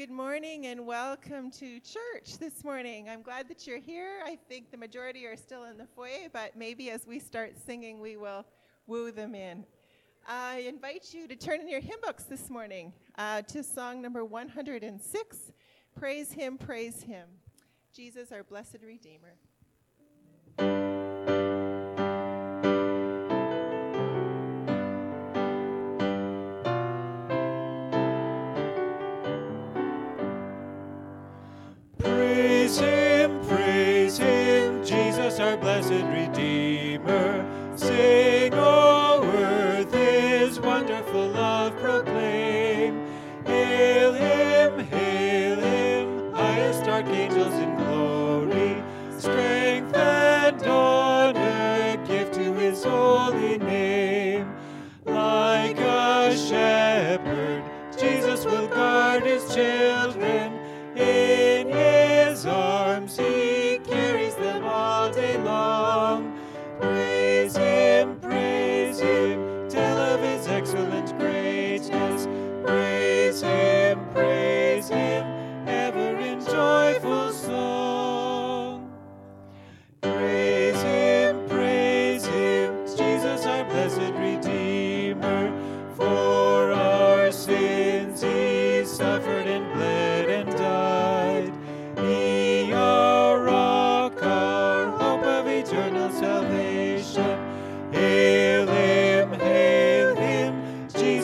Good morning and welcome to church this morning. I'm glad that you're here. I think the majority are still in the foyer, but maybe as we start singing, we will woo them in. I invite you to turn in your hymn books this morning uh, to song number 106 Praise Him, Praise Him. Jesus, our blessed Redeemer.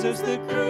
Jesus the crucified.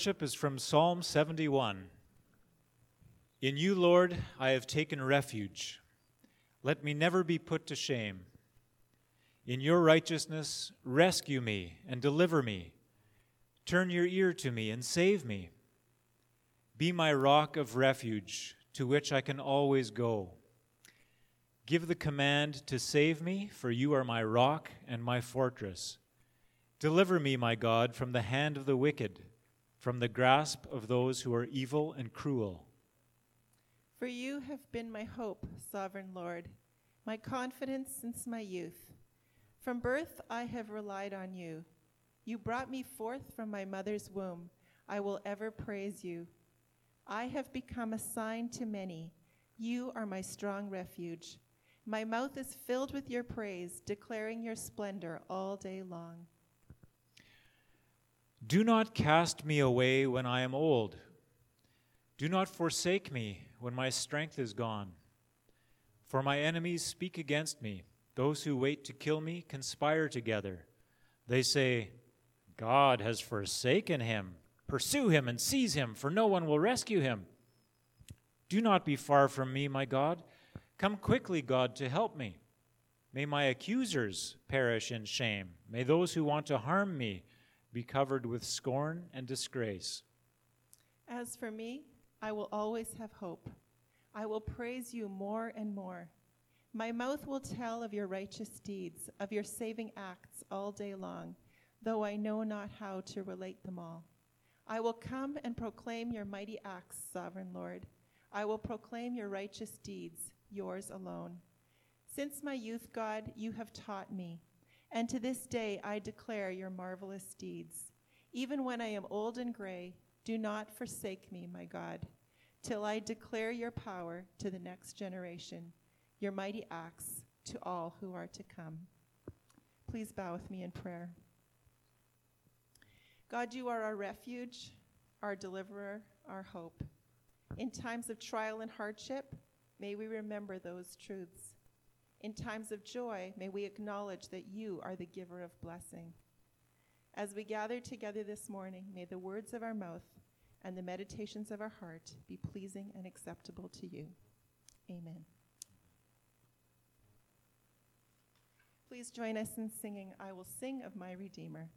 Worship is from Psalm 71. In you, Lord, I have taken refuge. Let me never be put to shame. In your righteousness, rescue me and deliver me. Turn your ear to me and save me. Be my rock of refuge to which I can always go. Give the command to save me, for you are my rock and my fortress. Deliver me, my God, from the hand of the wicked, from the grasp of those who are evil and cruel. For you have been my hope, sovereign Lord, my confidence since my youth. From birth I have relied on you. You brought me forth from my mother's womb. I will ever praise you. I have become a sign to many. You are my strong refuge. My mouth is filled with your praise, declaring your splendor all day long. Do not cast me away when I am old. Do not forsake me when my strength is gone. For my enemies speak against me. Those who wait to kill me conspire together. They say, God has forsaken him. Pursue him and seize him, for no one will rescue him. Do not be far from me, my God. Come quickly, God, to help me. May my accusers perish in shame. May those who want to harm me be covered with scorn and disgrace. As for me, I will always have hope. I will praise you more and more. My mouth will tell of your righteous deeds, of your saving acts all day long, though I know not how to relate them all. I will come and proclaim your mighty acts, sovereign Lord. I will proclaim your righteous deeds, yours alone. Since my youth, God, you have taught me, and to this day I declare your marvelous deeds. Even when I am old and gray, do not forsake me, my God, till I declare your power to the next generation, your mighty acts to all who are to come. Please bow with me in prayer. God, you are our refuge, our deliverer, our hope. In times of trial and hardship, may we remember those truths. In times of joy, may we acknowledge that you are the giver of blessing. As we gather together this morning, may the words of our mouth and the meditations of our heart be pleasing and acceptable to you. Amen. Please join us in singing, I Will Sing of My Redeemer.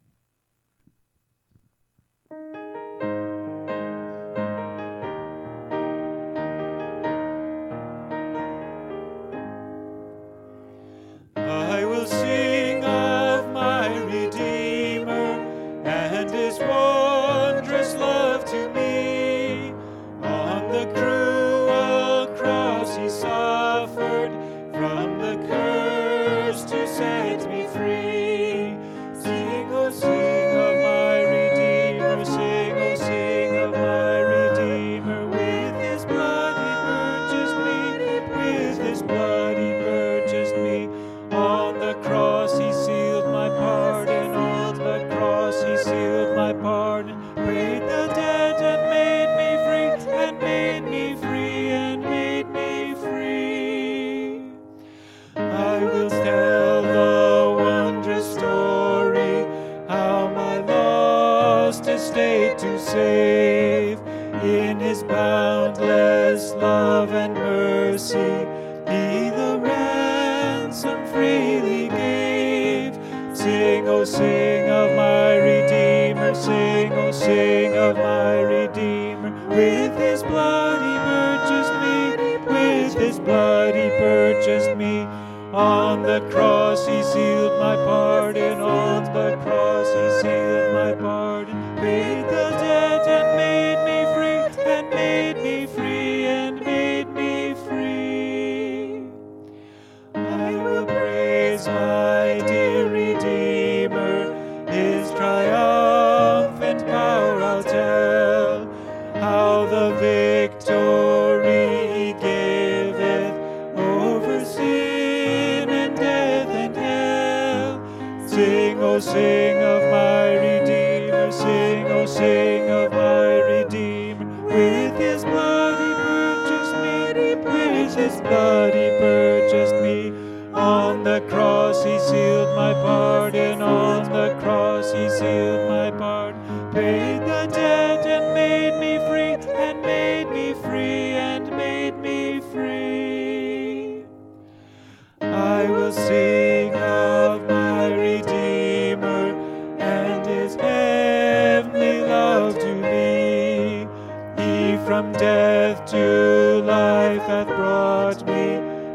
From death to life hath brought me,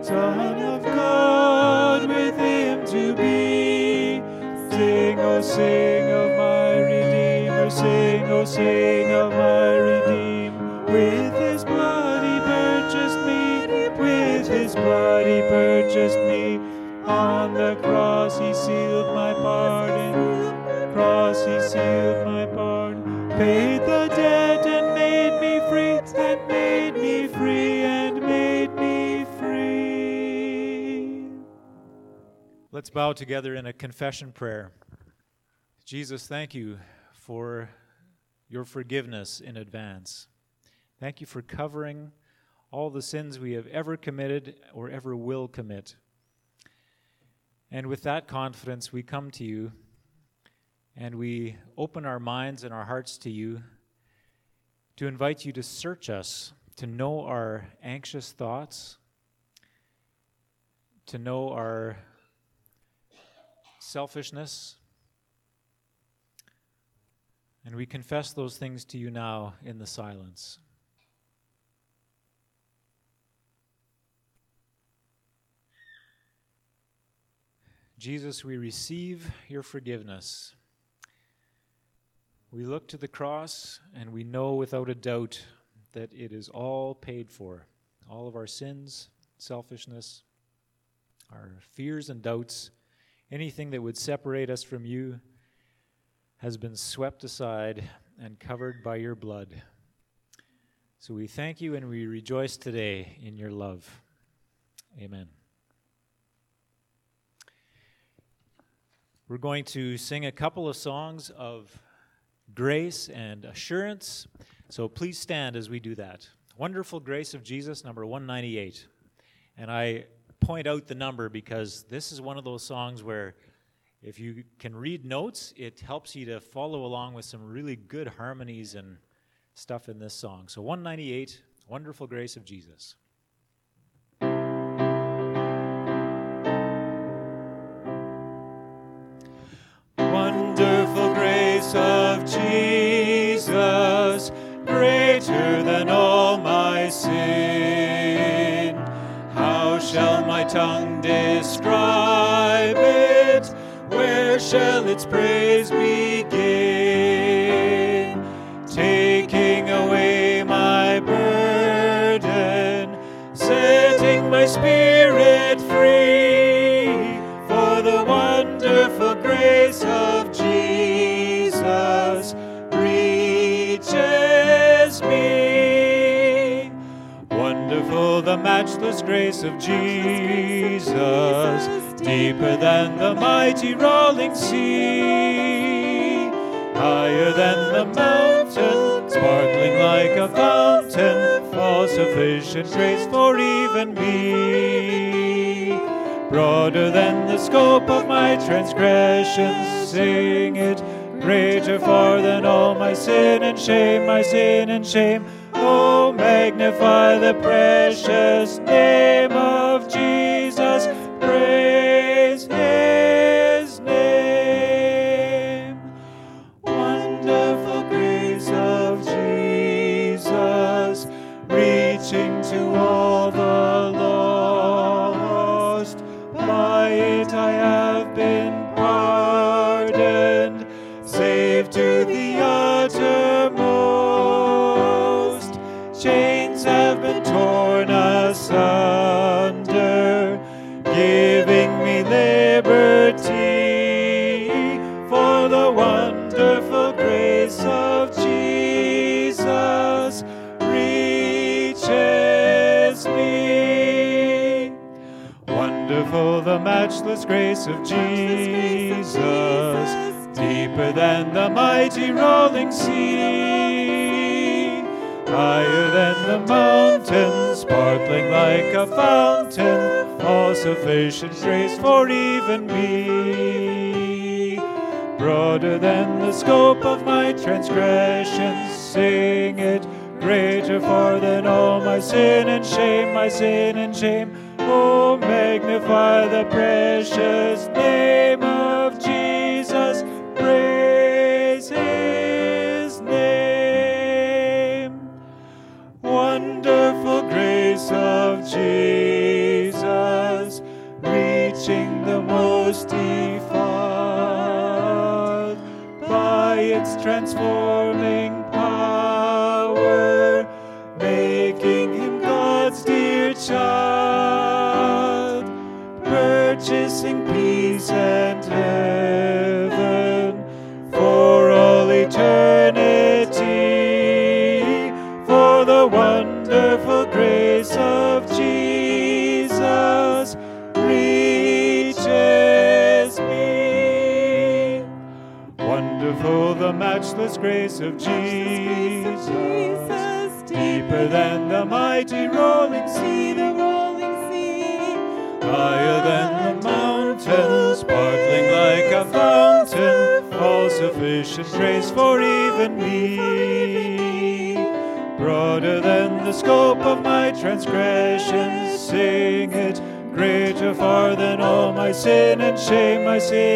Son of God, with him to be. Sing, oh, sing of my Redeemer, sing, oh, sing of my Let's bow together in a confession prayer. Jesus, thank you for your forgiveness in advance. Thank you for covering all the sins we have ever committed or ever will commit. And with that confidence, we come to you and we open our minds and our hearts to you to invite you to search us, to know our anxious thoughts, to know our selfishness. And we confess those things to you now in the silence. Jesus, we receive your forgiveness. We look to the cross and we know without a doubt that it is all paid for. All of our sins, selfishness, our fears and doubts, anything that would separate us from you, has been swept aside and covered by your blood. So we thank you and we rejoice today in your love. Amen. We're going to sing a couple of songs of grace and assurance. So please stand as we do that. Wonderful Grace of Jesus, number 198. And I point out the number because this is one of those songs where if you can read notes, it helps you to follow along with some really good harmonies and stuff in this song. So 198, Wonderful Grace of Jesus. Tongue describe it? Where shall its praise begin? Matchless grace of Jesus, deeper than the mighty rolling sea, higher than the mountain, sparkling like a fountain, all sufficient grace for even me. Broader than the scope of my transgressions, sing it. Greater far than all my sin and shame, my sin and shame. Oh, magnify the precious name matchless grace of Jesus, deeper than the mighty rolling sea, higher than the mountains, sparkling like a fountain, all sufficient grace for even me. Broader than the scope of my transgressions, sing it. Greater far than all my sin and shame, my sin and shame. Oh, magnify the precious name grace of Jesus, deeper than the mighty rolling sea, the rolling sea, higher than the mountains, sparkling like a fountain, all sufficient grace for even me. Broader than the scope of my transgressions, sing it. Greater far than all my sin and shame, my sin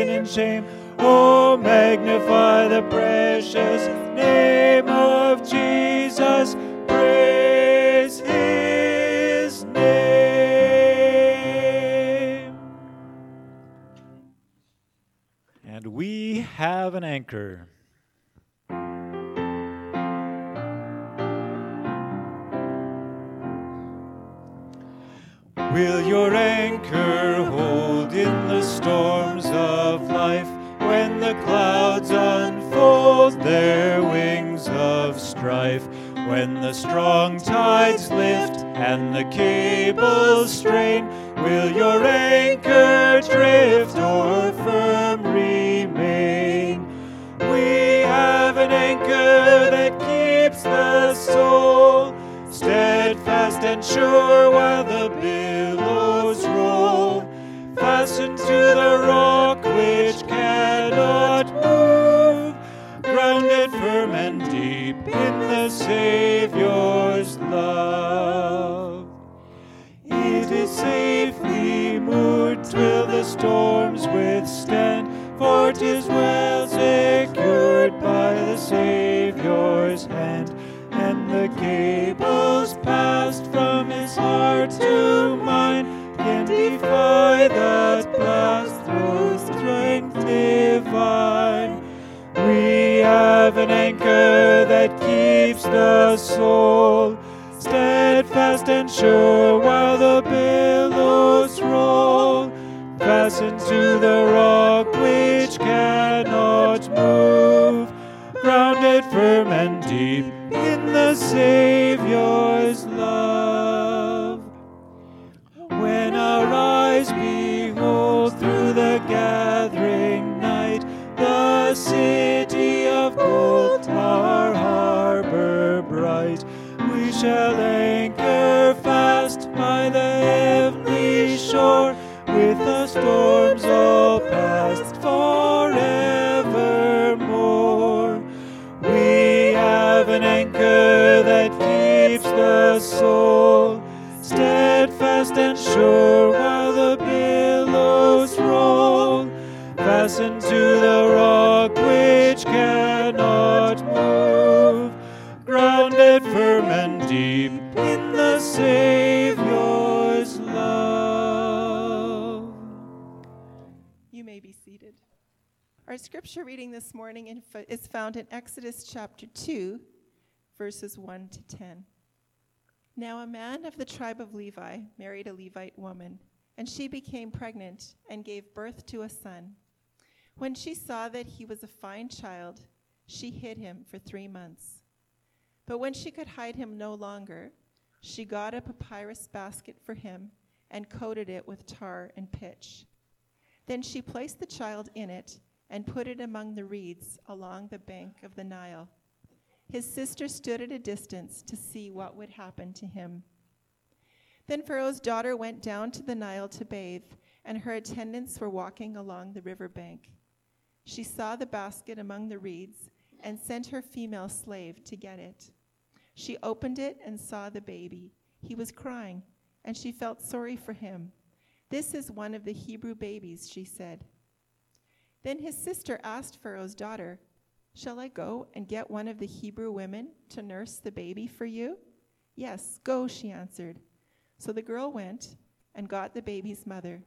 anchor. Will your anchor hold in the storms of life when the clouds unfold? their wings of strife. When the strong tides lift and the cables strain, will your anchor drift or firm anchor that keeps the soul steadfast and sure while the billows roll, fastened to the rock which cannot move, grounded firm and deep in the Savior's love. It is safely moored till the storms withstand, for 'tis well secured Hand, and the cables passed from his heart to mine can defy that blast through strength divine. We have an anchor that keeps the soul steadfast and sure while the billows roll, fastened to the rock which cannot move, grounded firm and deep in the Savior's love. When our eyes behold through the gathering night the city of gold, our harbor bright, we shall anchor fast by the heavenly shore, with the storms sure while the billows roll, fastened to the rock which cannot move, grounded firm and deep in the Savior's love. You may be seated. Our scripture reading this morning is found in Exodus chapter 2, verses 1 to 10. Now, a man of the tribe of Levi married a Levite woman, and she became pregnant and gave birth to a son. When she saw that he was a fine child, she hid him for three months. But when she could hide him no longer, she got a papyrus basket for him and coated it with tar and pitch. Then she placed the child in it and put it among the reeds along the bank of the Nile. His sister stood at a distance to see what would happen to him. Then Pharaoh's daughter went down to the Nile to bathe, and her attendants were walking along the river bank. She saw the basket among the reeds and sent her female slave to get it. She opened it and saw the baby. He was crying, and she felt sorry for him. This is one of the Hebrew babies, she said. Then his sister asked Pharaoh's daughter, Shall I go and get one of the Hebrew women to nurse the baby for you? Yes, go, she answered. So the girl went and got the baby's mother.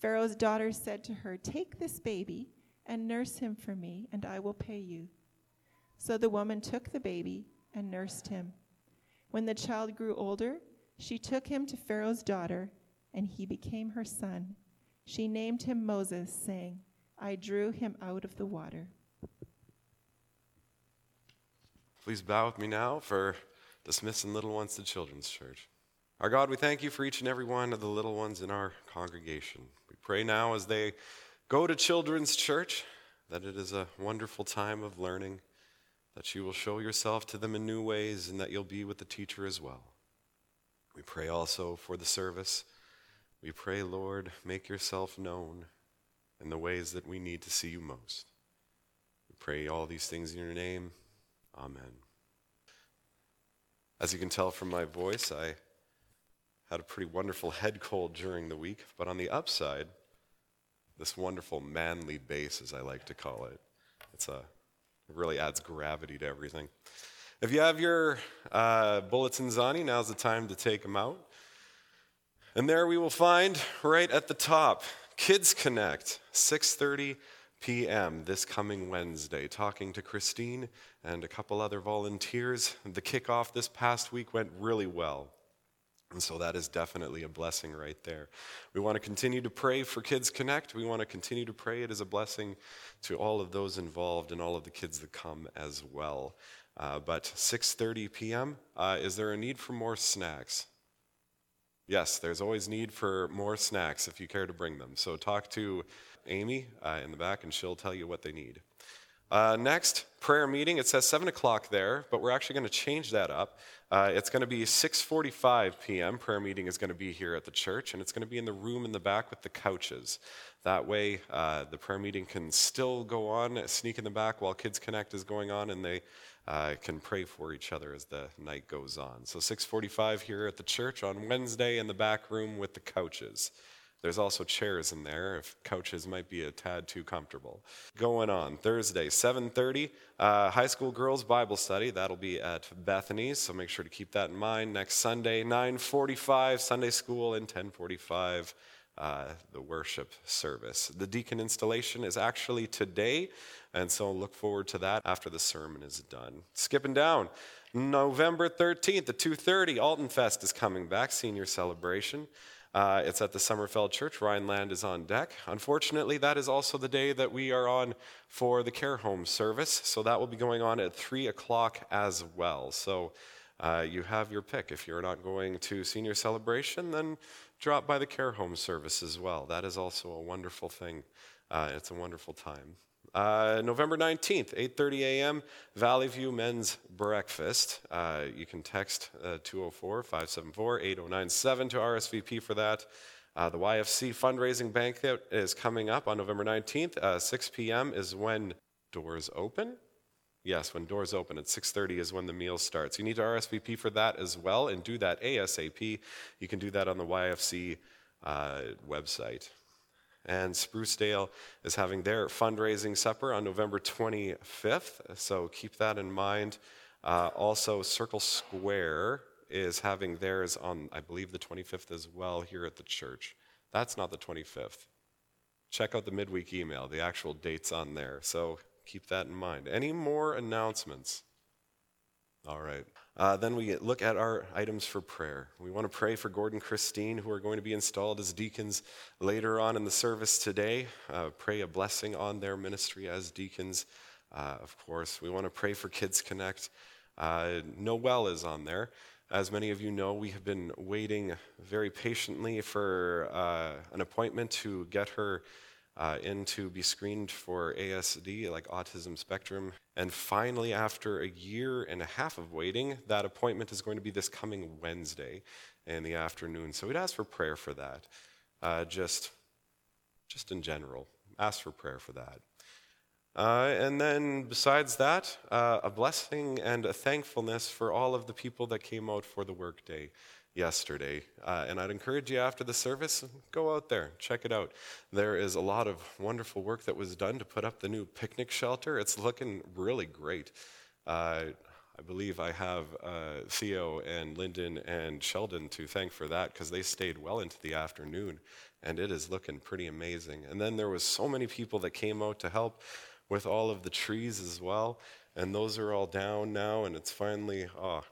Pharaoh's daughter said to her, Take this baby and nurse him for me, and I will pay you. So the woman took the baby and nursed him. When the child grew older, she took him to Pharaoh's daughter, and he became her son. She named him Moses, saying, I drew him out of the water. Please bow with me now for dismissing little ones to Children's Church. Our God, we thank you for each and every one of the little ones in our congregation. We pray now as they go to Children's Church that it is a wonderful time of learning, that you will show yourself to them in new ways, and that you'll be with the teacher as well. We pray also for the service. We pray, Lord, make yourself known in the ways that we need to see you most. We pray all these things in your name. Amen. As you can tell from my voice, I had a pretty wonderful head cold during the week, but on the upside, this wonderful manly bass, as I like to call it, it's a, it really adds gravity to everything. If you have your uh, bulletins on you, now's the time to take them out. And there we will find right at the top, Kids Connect, 6:30 p.m. this coming Wednesday, talking to Christine and a couple other volunteers. The kickoff this past week went really well. And so that is definitely a blessing right there. We want to continue to pray for Kids Connect. We want to continue to pray. It is a blessing to all of those involved and all of the kids that come as well. Uh, but 6:30 p.m. Uh, is there a need for more snacks? Yes, there's always need for more snacks if you care to bring them. So talk to Amy uh, in the back, and she'll tell you what they need. Uh, next, prayer meeting. It says 7 o'clock there, but we're actually going to change that up. Uh, it's going to be 6.45 p.m. Prayer meeting is going to be here at the church, and it's going to be in the room in the back with the couches. That way, uh, the prayer meeting can still go on, sneak in the back while Kids Connect is going on, and they uh, can pray for each other as the night goes on. So 6:45 here at the church on Wednesday in the back room with the couches. There's also chairs in there if couches might be a tad too comfortable. Going on Thursday, 7:30, uh, high school girls Bible study. That'll be at Bethany, so make sure to keep that in mind. Next Sunday, 9:45, Sunday school, and 10:45. Uh, the worship service. The deacon installation is actually today, and so look forward to that after the sermon is done. Skipping down, November 13th at 2:30, Alton Fest is coming back, senior celebration. Uh, it's at the Sommerfeld Church. Rhineland is on deck. Unfortunately, that is also the day that we are on for the care home service. So that will be going on at 3 o'clock as well. So uh, you have your pick. If you're not going to senior celebration, then drop by the care home service as well. That is also a wonderful thing. Uh, it's a wonderful time. Uh, November 19th, 8.30 a.m., Valley View Men's Breakfast. Uh, you can text 204-574-8097 uh, to RSVP for that. Uh, the YFC fundraising banquet is coming up on November 19th. Uh, 6 p.m. is when doors open. Yes, when doors open at 6:30 is when the meal starts. You need to RSVP for that as well, and do that ASAP. You can do that on the YFC uh, website. And Sprucedale is having their fundraising supper on November 25th, so keep that in mind. Uh, also, Circle Square is having theirs on, I believe, the 25th as well here at the church. That's not the 25th. Check out the midweek email, the actual date's on there. So keep that in mind. Any more announcements? All right. Uh, then we look at our items for prayer. We want to pray for Gordon Christine, who are going to be installed as deacons later on in the service today. Uh, pray a blessing on their ministry as deacons, uh, of course. We want to pray for Kids Connect. Uh, Noel is on there. As many of you know, we have been waiting very patiently for uh, an appointment to get her uh, in to be screened for ASD, like autism spectrum. And finally, after a year and a half of waiting, that appointment is going to be this coming Wednesday in the afternoon. So we'd ask for prayer for that. Uh, just, just in general, ask for prayer for that. Uh, and then, besides that, uh, a blessing and a thankfulness for all of the people that came out for the workday yesterday. Uh, and I'd encourage you after the service, go out there, check it out. There is a lot of wonderful work that was done to put up the new picnic shelter. It's looking really great. Uh, I believe I have uh, Theo and Lyndon and Sheldon to thank for that because they stayed well into the afternoon and it is looking pretty amazing. And then there was so many people that came out to help with all of the trees as well. And those are all down now, and it's finally, oh,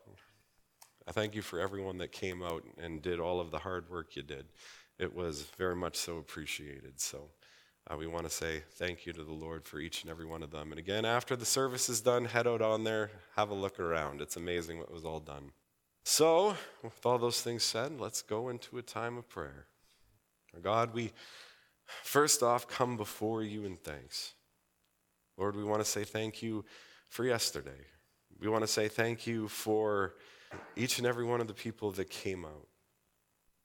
I thank you for everyone that came out and did all of the hard work you did. It was very much so appreciated. So uh, we want to say thank you to the Lord for each and every one of them. And again, after the service is done, head out on there, have a look around. It's amazing what was all done. So, with all those things said, let's go into a time of prayer. God, we first off come before you in thanks. Lord, we want to say thank you for yesterday. We want to say thank you for each and every one of the people that came out.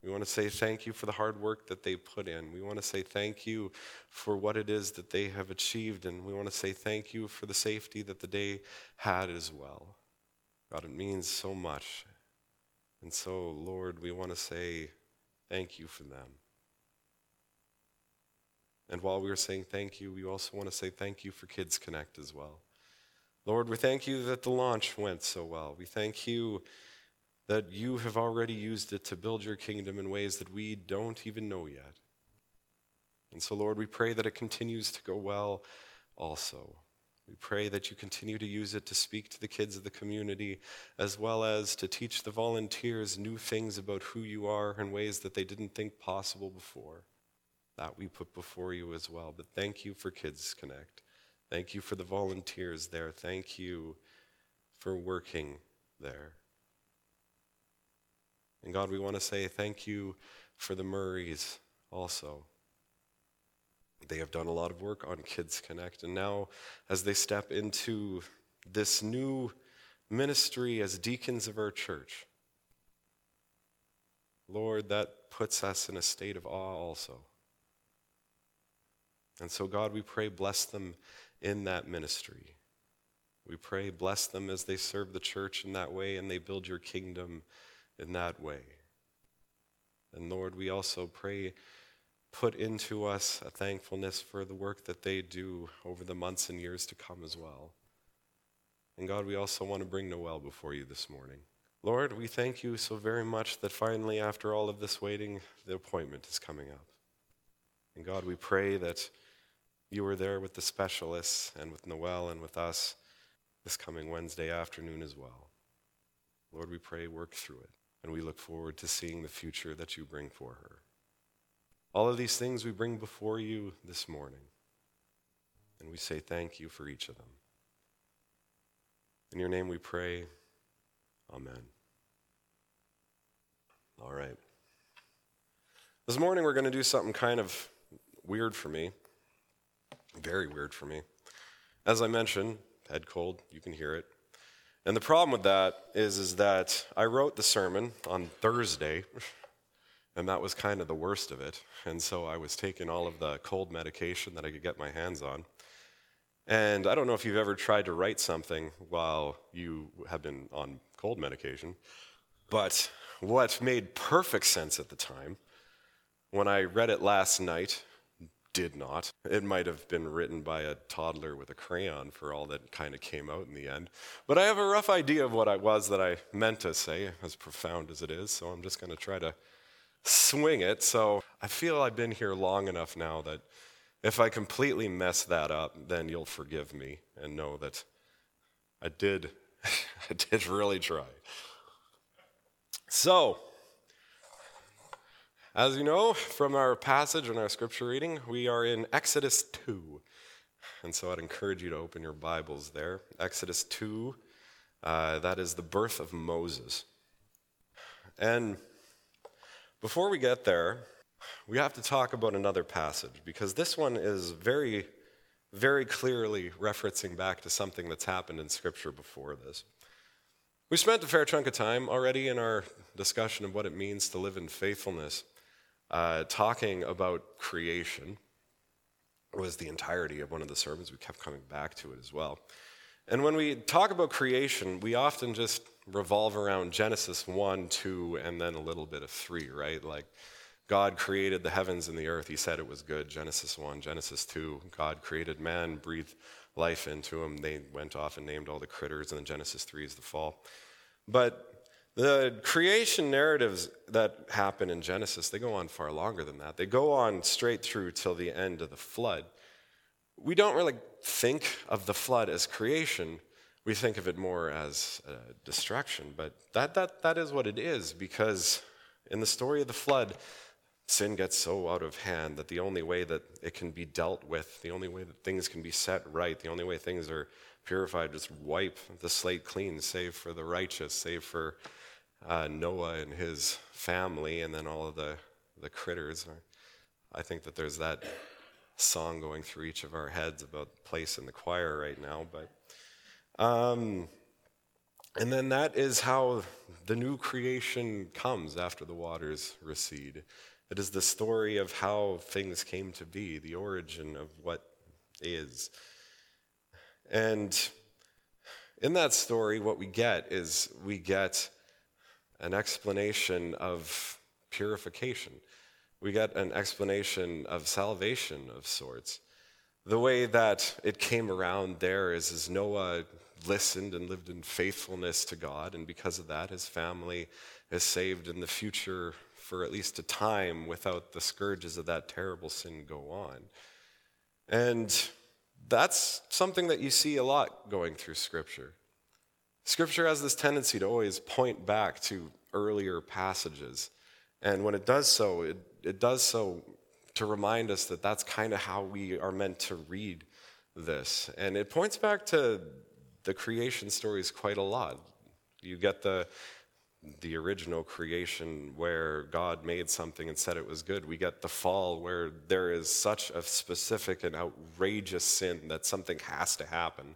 We want to say thank you for the hard work that they put in. We want to say thank you for what it is that they have achieved. And we want to say thank you for the safety that the day had as well. God, it means so much. And so, Lord, we want to say thank you for them. And while we are saying thank you, we also want to say thank you for Kids Connect as well. Lord, we thank you that the launch went so well. We thank you that you have already used it to build your kingdom in ways that we don't even know yet. And so, Lord, we pray that it continues to go well also. We pray that you continue to use it to speak to the kids of the community, as well as to teach the volunteers new things about who you are in ways that they didn't think possible before. That we put before you as well. But thank you for Kids Connect. Thank you for the volunteers there. Thank you for working there. And God, we want to say thank you for the Murrays also. They have done a lot of work on Kids Connect, and now as they step into this new ministry as deacons of our church, Lord, that puts us in a state of awe also. And so, God, we pray, bless them in that ministry. We pray, bless them as they serve the church in that way and they build your kingdom in that way. And Lord, we also pray, put into us a thankfulness for the work that they do over the months and years to come as well. And God, we also want to bring Noel before you this morning. Lord, we thank you so very much that finally, after all of this waiting, the appointment is coming up. And God, we pray that you were there with the specialists and with Noel and with us this coming Wednesday afternoon as well. Lord, we pray, work through it, and we look forward to seeing the future that you bring for her. All of these things we bring before you this morning, and we say thank you for each of them. In your name we pray. Amen. All right. This morning we're going to do something kind of weird for me. Very weird for me. As I mentioned, head cold, you can hear it. And the problem with that is, is that I wrote the sermon on Thursday, and that was kind of the worst of it. And so I was taking all of the cold medication that I could get my hands on. And I don't know if you've ever tried to write something while you have been on cold medication, but what made perfect sense at the time, when I read it last night, did not. It might have been written by a toddler with a crayon for all that kind of came out in the end. But I have a rough idea of what it was that I meant to say, as profound as it is, so I'm just going to try to swing it. So I feel I've been here long enough now that if I completely mess that up, then you'll forgive me and know that I did, I did really try. So, as you know from our passage and our scripture reading, we are in Exodus 2. And so I'd encourage you to open your Bibles there. Exodus 2, uh, that is the birth of Moses. And before we get there, we have to talk about another passage because this one is very, very clearly referencing back to something that's happened in Scripture before this. We spent a fair chunk of time already in our discussion of what it means to live in faithfulness uh, talking about creation was the entirety of one of the sermons. We kept coming back to it as well. And when we talk about creation, we often just revolve around Genesis 1, 2, and then a little bit of 3, right? Like, God created the heavens and the earth. He said it was good. Genesis 1, Genesis 2. God created man, breathed life into him. They went off and named all the critters. And then Genesis 3 is the fall. But the creation narratives that happen in Genesis, they go on far longer than that. They go on straight through till the end of the flood. We don't really think of the flood as creation. We think of it more as uh, destruction, but that, that, that is what it is because in the story of the flood, sin gets so out of hand that the only way that it can be dealt with, the only way that things can be set right, the only way things are purified, just wipe the slate clean, save for the righteous, save for uh, Noah and his family, and then all of the, the critters. I think that there's that song going through each of our heads about place in the choir right now. But, um, and then that is how the new creation comes after the waters recede. It is the story of how things came to be, the origin of what is. And in that story, what we get is we get an explanation of purification. We get an explanation of salvation of sorts. The way that it came around there is, is Noah listened and lived in faithfulness to God, and because of that, his family is saved in the future for at least a time without the scourges of that terrible sin go on. And that's something that you see a lot going through Scripture. Scripture has this tendency to always point back to earlier passages. And when it does so, it, it does so to remind us that that's kind of how we are meant to read this. And it points back to the creation stories quite a lot. You get the the original creation where God made something and said it was good. We get the fall where there is such a specific and outrageous sin that something has to happen.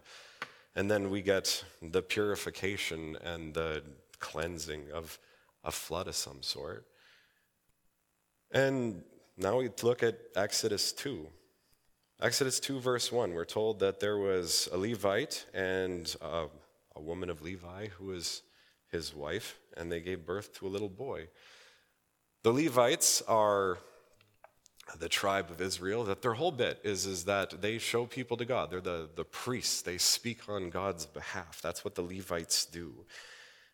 And then we get the purification and the cleansing of a flood of some sort. And now we look at Exodus 2. Exodus 2, verse 1, we're told that there was a Levite and a, a woman of Levi who was his wife, and they gave birth to a little boy. The Levites are the tribe of Israel, that their whole bit is, is that they show people to God. They're the, the priests, they speak on God's behalf. That's what the Levites do.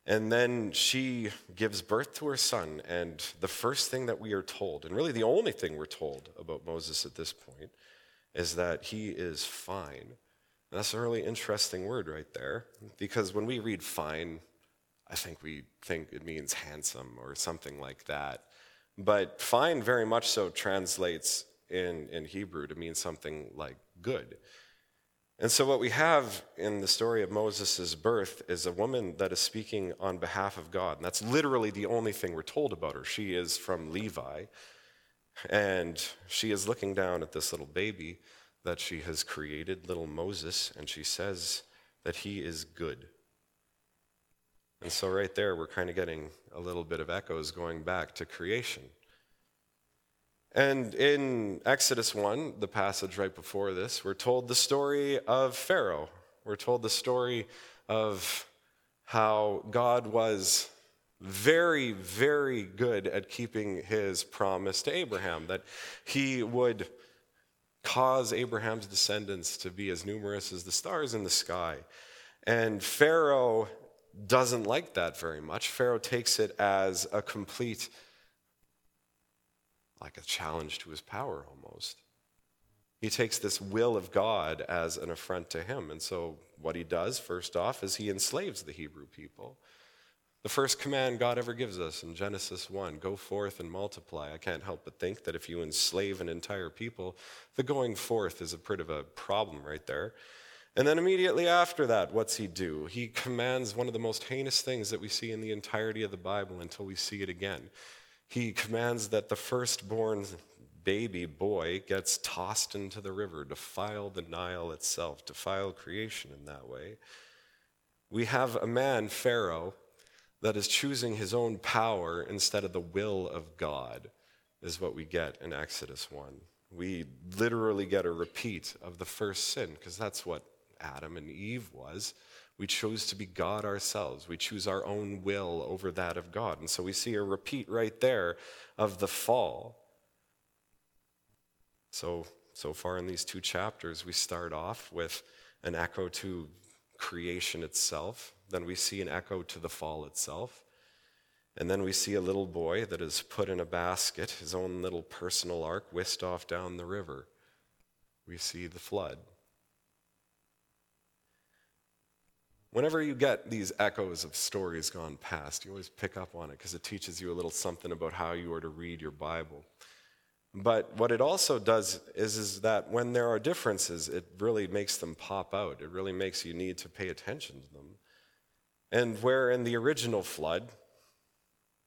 And then she gives birth to her son, and the first thing that we are told, and really the only thing we're told about Moses at this point, is that he is fine. And that's a really interesting word right there, because when we read fine, I think we think it means handsome or something like that. But fine very much so translates in, in Hebrew to mean something like good. And so, what we have in the story of Moses' birth is a woman that is speaking on behalf of God. And that's literally the only thing we're told about her. She is from Levi, and she is looking down at this little baby that she has created, little Moses, and she says that he is good. And so, right there, we're kind of getting a little bit of echoes going back to creation. And in Exodus 1, the passage right before this, we're told the story of Pharaoh. We're told the story of how God was very, very good at keeping his promise to Abraham, that he would cause Abraham's descendants to be as numerous as the stars in the sky. And Pharaoh doesn't like that very much. Pharaoh takes it as a complete, like a challenge to his power almost. He takes this will of God as an affront to him. And so, what he does, first off, is he enslaves the Hebrew people. The first command God ever gives us in Genesis 1 go forth and multiply. I can't help but think that if you enslave an entire people, the going forth is a bit of a problem right there. And then immediately after that, what's he do? He commands one of the most heinous things that we see in the entirety of the Bible until we see it again. He commands that the firstborn baby boy gets tossed into the river, defile the Nile itself, defile creation in that way. We have a man, Pharaoh, that is choosing his own power instead of the will of God, is what we get in Exodus 1. We literally get a repeat of the first sin, because that's what Adam and Eve was. We chose to be God ourselves. We choose our own will over that of God. And so we see a repeat right there of the fall. So, so far in these two chapters, we start off with an echo to creation itself. Then we see an echo to the fall itself. And then we see a little boy that is put in a basket, his own little personal ark, whisked off down the river. We see the flood. Whenever you get these echoes of stories gone past, you always pick up on it because it teaches you a little something about how you are to read your Bible. But what it also does is, is that when there are differences, it really makes them pop out. It really makes you need to pay attention to them. And where in the original flood,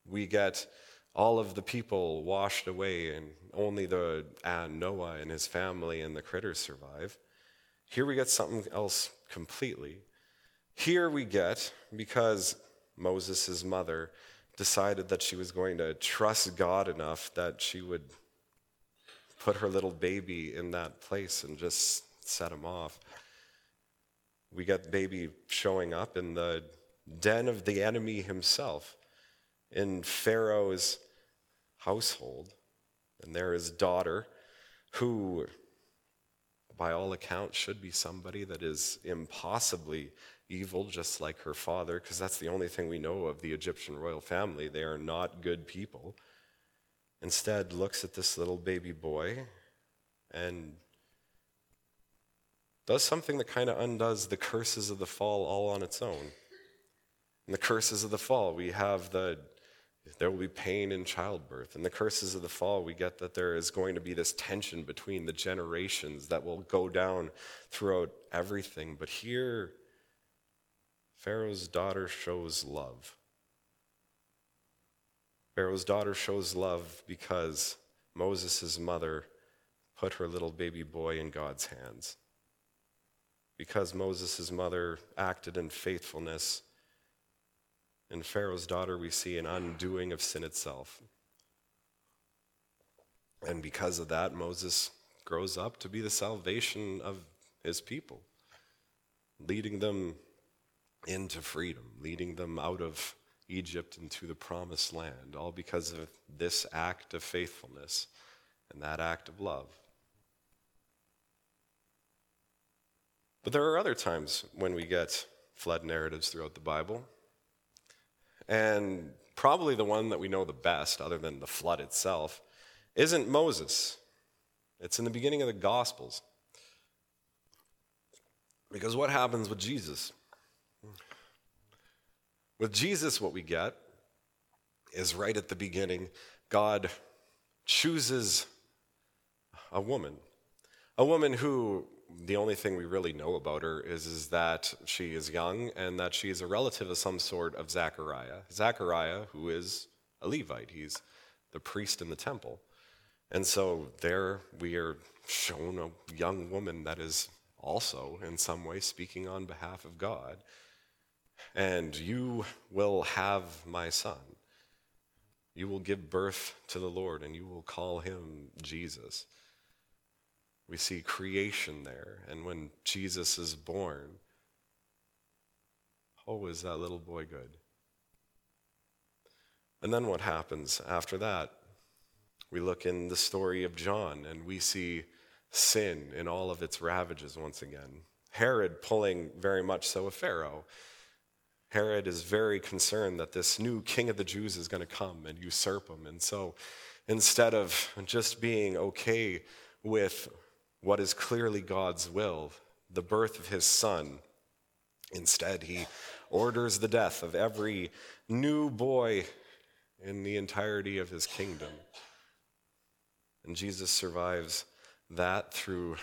we get all of the people washed away and only the uh, Noah and his family and the critters survive, here we get something else completely. Here we get, because Moses' mother decided that she was going to trust God enough that she would put her little baby in that place and just set him off. We get baby showing up in the den of the enemy himself, in Pharaoh's household. And there is daughter, who, by all accounts, should be somebody that is impossibly evil, just like her father, because that's the only thing we know of the Egyptian royal family. They are not good people. Instead, looks at this little baby boy and does something that kind of undoes the curses of the fall all on its own. In the curses of the fall, we have the there will be pain in childbirth. In the curses of the fall, we get that there is going to be this tension between the generations that will go down throughout everything. But here, Pharaoh's daughter shows love. Pharaoh's daughter shows love because Moses' mother put her little baby boy in God's hands. Because Moses' mother acted in faithfulness in Pharaoh's daughter, we see an undoing of sin itself. And because of that, Moses grows up to be the salvation of his people, leading them into freedom, leading them out of Egypt into the promised land, all because of this act of faithfulness and that act of love. But there are other times when we get flood narratives throughout the Bible and probably the one that we know the best, other than the flood itself, isn't Moses. It's in the beginning of the Gospels. Because what happens with Jesus? With Jesus, what we get is right at the beginning, God chooses a woman. A woman who the only thing we really know about her is, is that she is young and that she is a relative of some sort of Zechariah. Zechariah, who is a Levite, he's the priest in the temple. And so there we are shown a young woman that is also, in some way, speaking on behalf of God. And you will have my son. You will give birth to the Lord, and you will call him Jesus. We see creation there. And when Jesus is born, oh, is that little boy good? And then what happens after that? We look in the story of John and we see sin in all of its ravages once again. Herod pulling very much so a Pharaoh. Herod is very concerned that this new king of the Jews is going to come and usurp him. And so instead of just being okay with what is clearly God's will, the birth of his son. Instead, he orders the death of every new boy in the entirety of his kingdom. And Jesus survives that through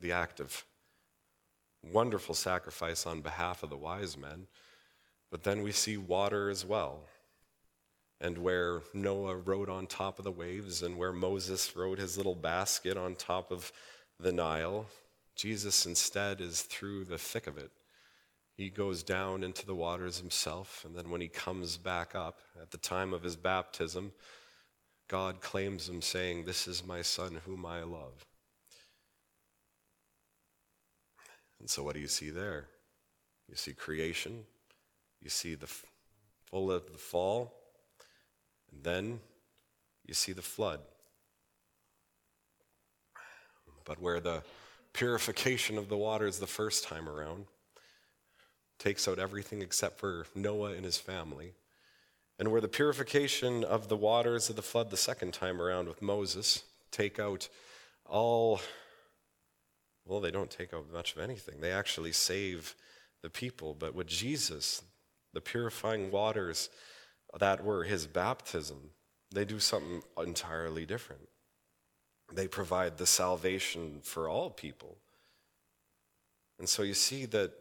the act of wonderful sacrifice on behalf of the wise men. But then we see water as well. And where Noah rode on top of the waves, and where Moses rode his little basket on top of the Nile. Jesus instead is through the thick of it. He goes down into the waters himself, and then when he comes back up at the time of his baptism, God claims him, saying, This is my son whom I love. And so, what do you see there? You see creation, you see the full of the fall, and then you see the flood but where the purification of the waters the first time around takes out everything except for Noah and his family, and where the purification of the waters of the flood the second time around with Moses take out all, well, they don't take out much of anything. They actually save the people. But with Jesus, the purifying waters that were his baptism, they do something entirely different. They provide the salvation for all people. And so you see that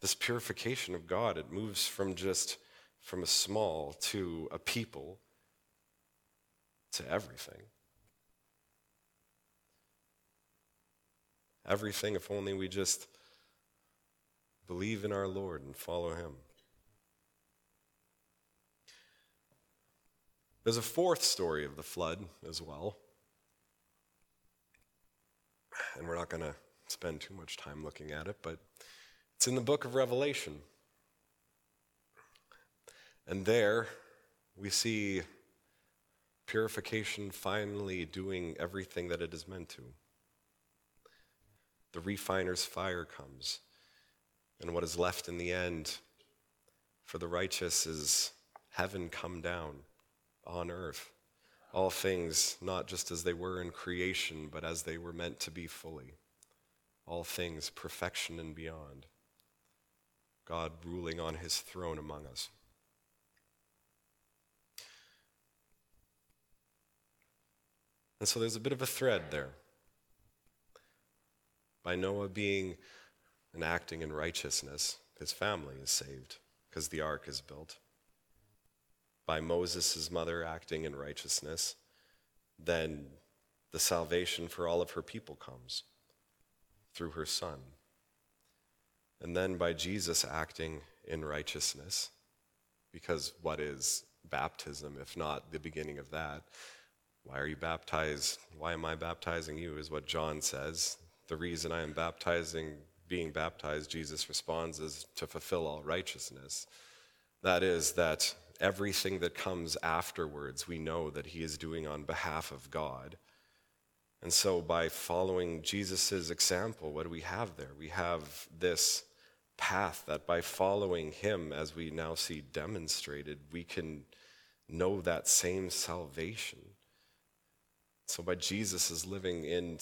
this purification of God, it moves from just from a small to a people to everything. Everything, if only we just believe in our Lord and follow Him. There's a fourth story of the flood as well and we're not going to spend too much time looking at it, but it's in the book of Revelation. And there we see purification finally doing everything that it is meant to. The refiner's fire comes, and what is left in the end for the righteous is heaven come down on earth all things not just as they were in creation, but as they were meant to be fully. all things perfection and beyond. God ruling on his throne among us. And so there's a bit of a thread there. By Noah being and acting in righteousness, his family is saved because the ark is built. By Moses' mother acting in righteousness, then the salvation for all of her people comes through her son. And then by Jesus acting in righteousness, because what is baptism if not the beginning of that? Why are you baptized? Why am I baptizing you? Is what John says. The reason I am baptizing, being baptized, Jesus responds, is to fulfill all righteousness. That is, that everything that comes afterwards, we know that he is doing on behalf of God. And so, by following Jesus' example, what do we have there? We have this path that by following him, as we now see demonstrated, we can know that same salvation. So, by Jesus' living in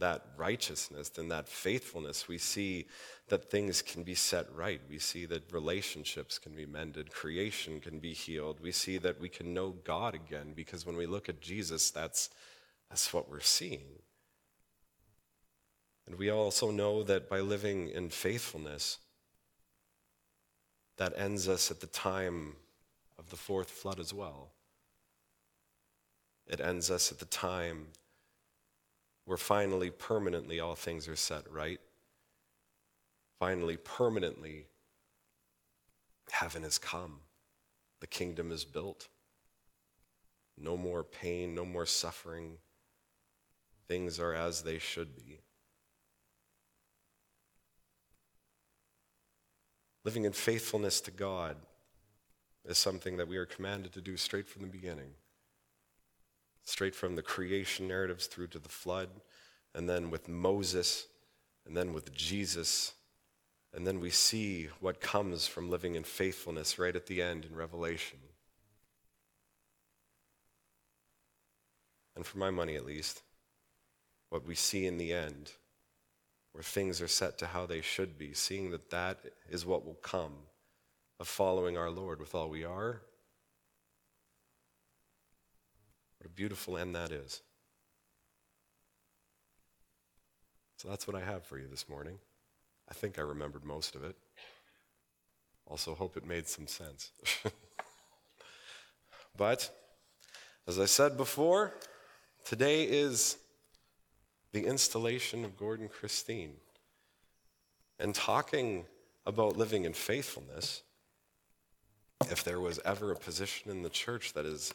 that righteousness and that faithfulness, we see that things can be set right. We see that relationships can be mended, creation can be healed. We see that we can know God again because when we look at Jesus, that's, that's what we're seeing. And we also know that by living in faithfulness, that ends us at the time of the fourth flood as well. It ends us at the time where finally, permanently, all things are set right. Finally, permanently, heaven has come, the kingdom is built. No more pain, no more suffering. Things are as they should be. Living in faithfulness to God is something that we are commanded to do straight from the beginning straight from the creation narratives through to the flood, and then with Moses, and then with Jesus. And then we see what comes from living in faithfulness right at the end in Revelation. And for my money at least, what we see in the end, where things are set to how they should be, seeing that that is what will come of following our Lord with all we are What a beautiful end that is. So that's what I have for you this morning. I think I remembered most of it. Also, hope it made some sense. but, as I said before, today is the installation of Gordon Christine. And talking about living in faithfulness, if there was ever a position in the church that is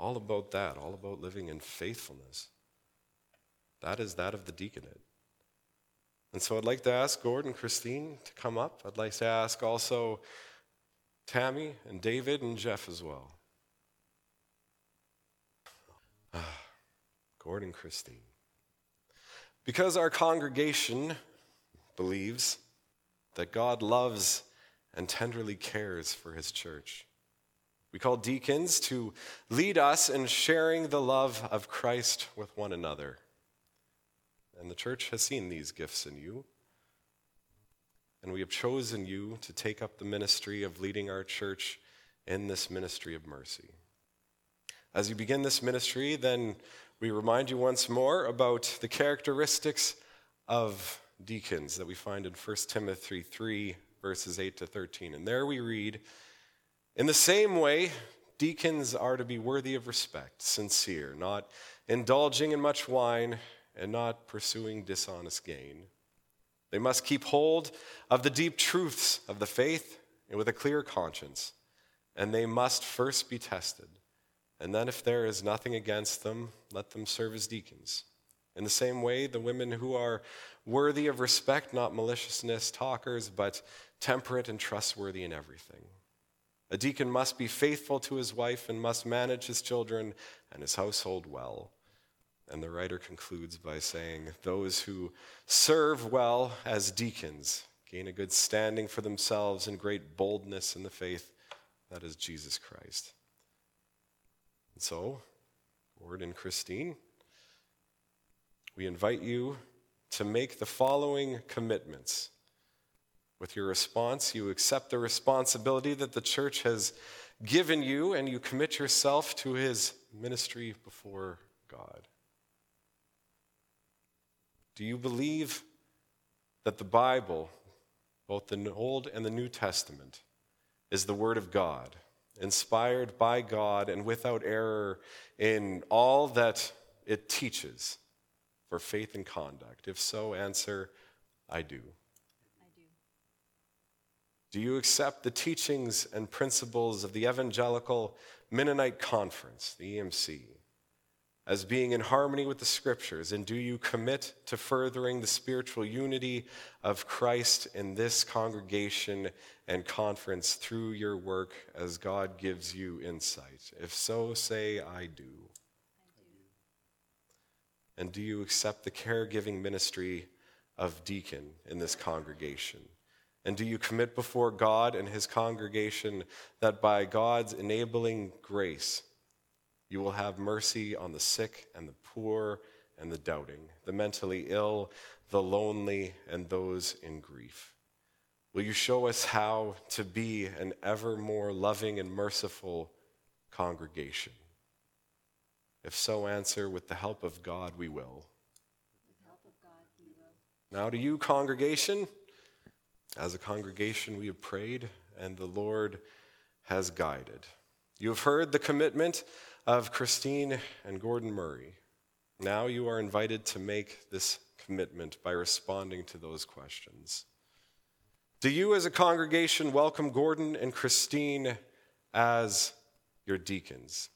all about that, all about living in faithfulness. That is that of the deaconate. And so I'd like to ask Gordon Christine to come up. I'd like to ask also Tammy and David and Jeff as well. Ah, Gordon Christine. Because our congregation believes that God loves and tenderly cares for his church. We call deacons to lead us in sharing the love of Christ with one another. And the church has seen these gifts in you. And we have chosen you to take up the ministry of leading our church in this ministry of mercy. As you begin this ministry, then we remind you once more about the characteristics of deacons that we find in 1 Timothy 3, verses 8 to 13. And there we read, in the same way, deacons are to be worthy of respect, sincere, not indulging in much wine, and not pursuing dishonest gain. They must keep hold of the deep truths of the faith and with a clear conscience, and they must first be tested. And then, if there is nothing against them, let them serve as deacons. In the same way, the women who are worthy of respect, not maliciousness talkers, but temperate and trustworthy in everything. A deacon must be faithful to his wife and must manage his children and his household well. And the writer concludes by saying, Those who serve well as deacons gain a good standing for themselves and great boldness in the faith that is Jesus Christ. And so, Gord and Christine, we invite you to make the following commitments. With your response, you accept the responsibility that the church has given you and you commit yourself to his ministry before God. Do you believe that the Bible, both the Old and the New Testament, is the Word of God, inspired by God and without error in all that it teaches for faith and conduct? If so, answer, I do. Do. You accept the teachings and principles of the Evangelical Mennonite Conference, the EMC? as being in harmony with the scriptures? And do you commit to furthering the spiritual unity of Christ in this congregation and conference through your work as God gives you insight? If so, say. I do. And do you accept the caregiving ministry of deacon in this congregation? And do you commit before God and his congregation that by God's enabling grace, you will have mercy on the sick and the poor and the doubting, the mentally ill, the lonely, and those in grief. Will you show us how to be an ever more loving and merciful congregation? If so, answer, with the help of God, we will. God, we will. Now, to you, congregation, as a congregation, we have prayed and the Lord has guided. You have heard the commitment of Christine and Gordon Murray. Now you are invited to make this commitment by responding to those questions. Do you, as a congregation, welcome Gordon and Christine as your deacons?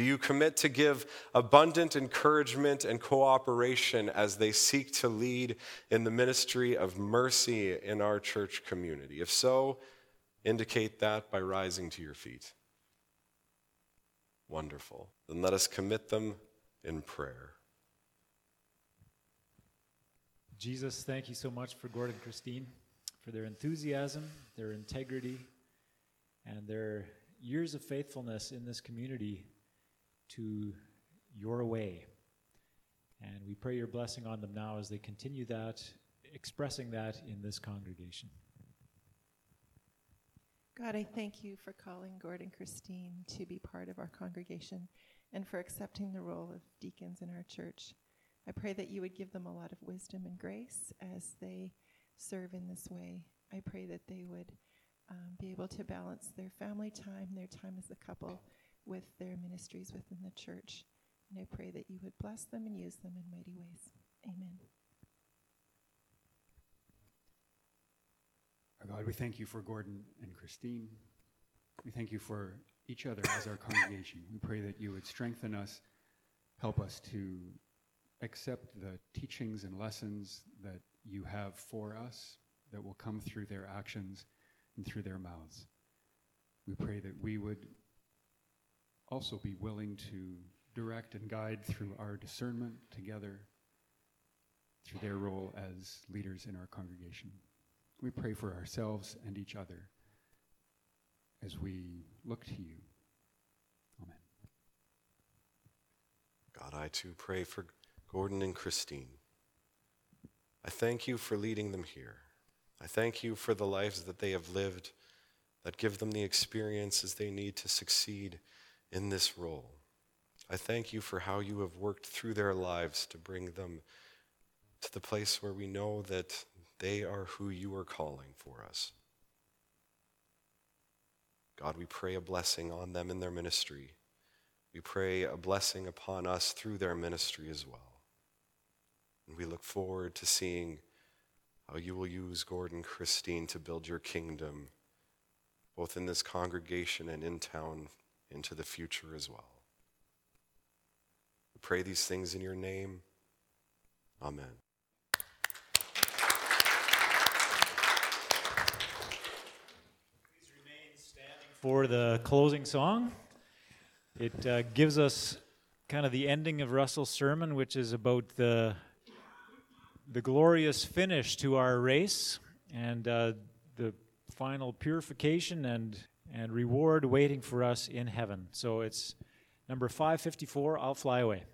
Do you commit to give abundant encouragement and cooperation as they seek to lead in the ministry of mercy in our church community? If so, indicate that by rising to your feet. Wonderful. Then let us commit them in prayer. Jesus, thank you so much for Gordon and Christine, for their enthusiasm, their integrity, and their years of faithfulness in this community to your way. And we pray your blessing on them now as they continue that, expressing that in this congregation. God, I thank you for calling Gordon Christine to be part of our congregation and for accepting the role of deacons in our church. I pray that you would give them a lot of wisdom and grace as they serve in this way. I pray that they would um, be able to balance their family time, their time as a couple, with their ministries within the church. And I pray that you would bless them and use them in mighty ways. Amen. Our God, we thank you for Gordon and Christine. We thank you for each other as our congregation. We pray that you would strengthen us, help us to accept the teachings and lessons that you have for us that will come through their actions and through their mouths. We pray that we would also be willing to direct and guide through our discernment together through their role as leaders in our congregation. We pray for ourselves and each other as we look to you. Amen. God, I too pray for Gordon and Christine. I thank you for leading them here. I thank you for the lives that they have lived that give them the experiences they need to succeed in this role. I thank you for how you have worked through their lives to bring them to the place where we know that they are who you are calling for us. God, we pray a blessing on them in their ministry. We pray a blessing upon us through their ministry as well. And we look forward to seeing how you will use Gordon Christine to build your kingdom, both in this congregation and in town into the future as well. We pray these things in your name. Amen. Please remain standing for the closing song. It uh, gives us kind of the ending of Russell's sermon, which is about the the glorious finish to our race and uh, the final purification and and reward waiting for us in heaven. So it's number 554 I'll Fly Away.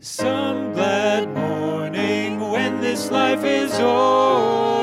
Some glad morning when this life is over.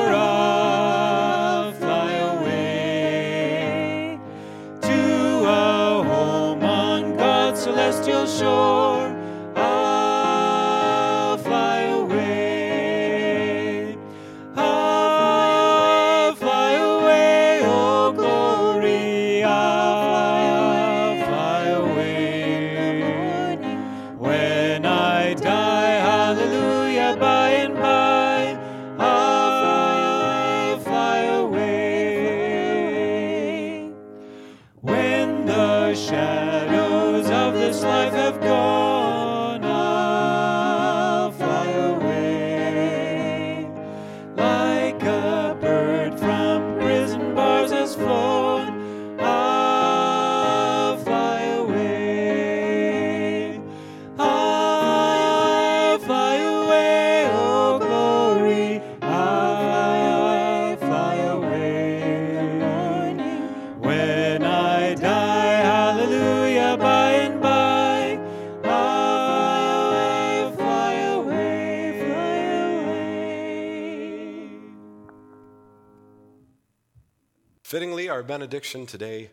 Benediction today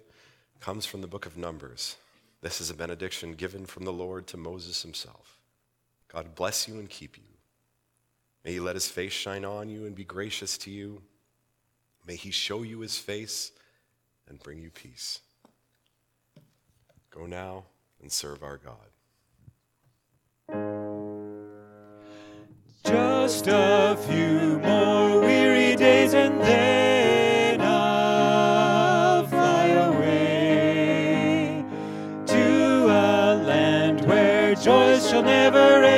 comes from the book of Numbers. This is a benediction given from the Lord to Moses himself. God bless you and keep you. May he let his face shine on you and be gracious to you. May he show you his face and bring you peace. Go now and serve our God. Just a few more shall never end.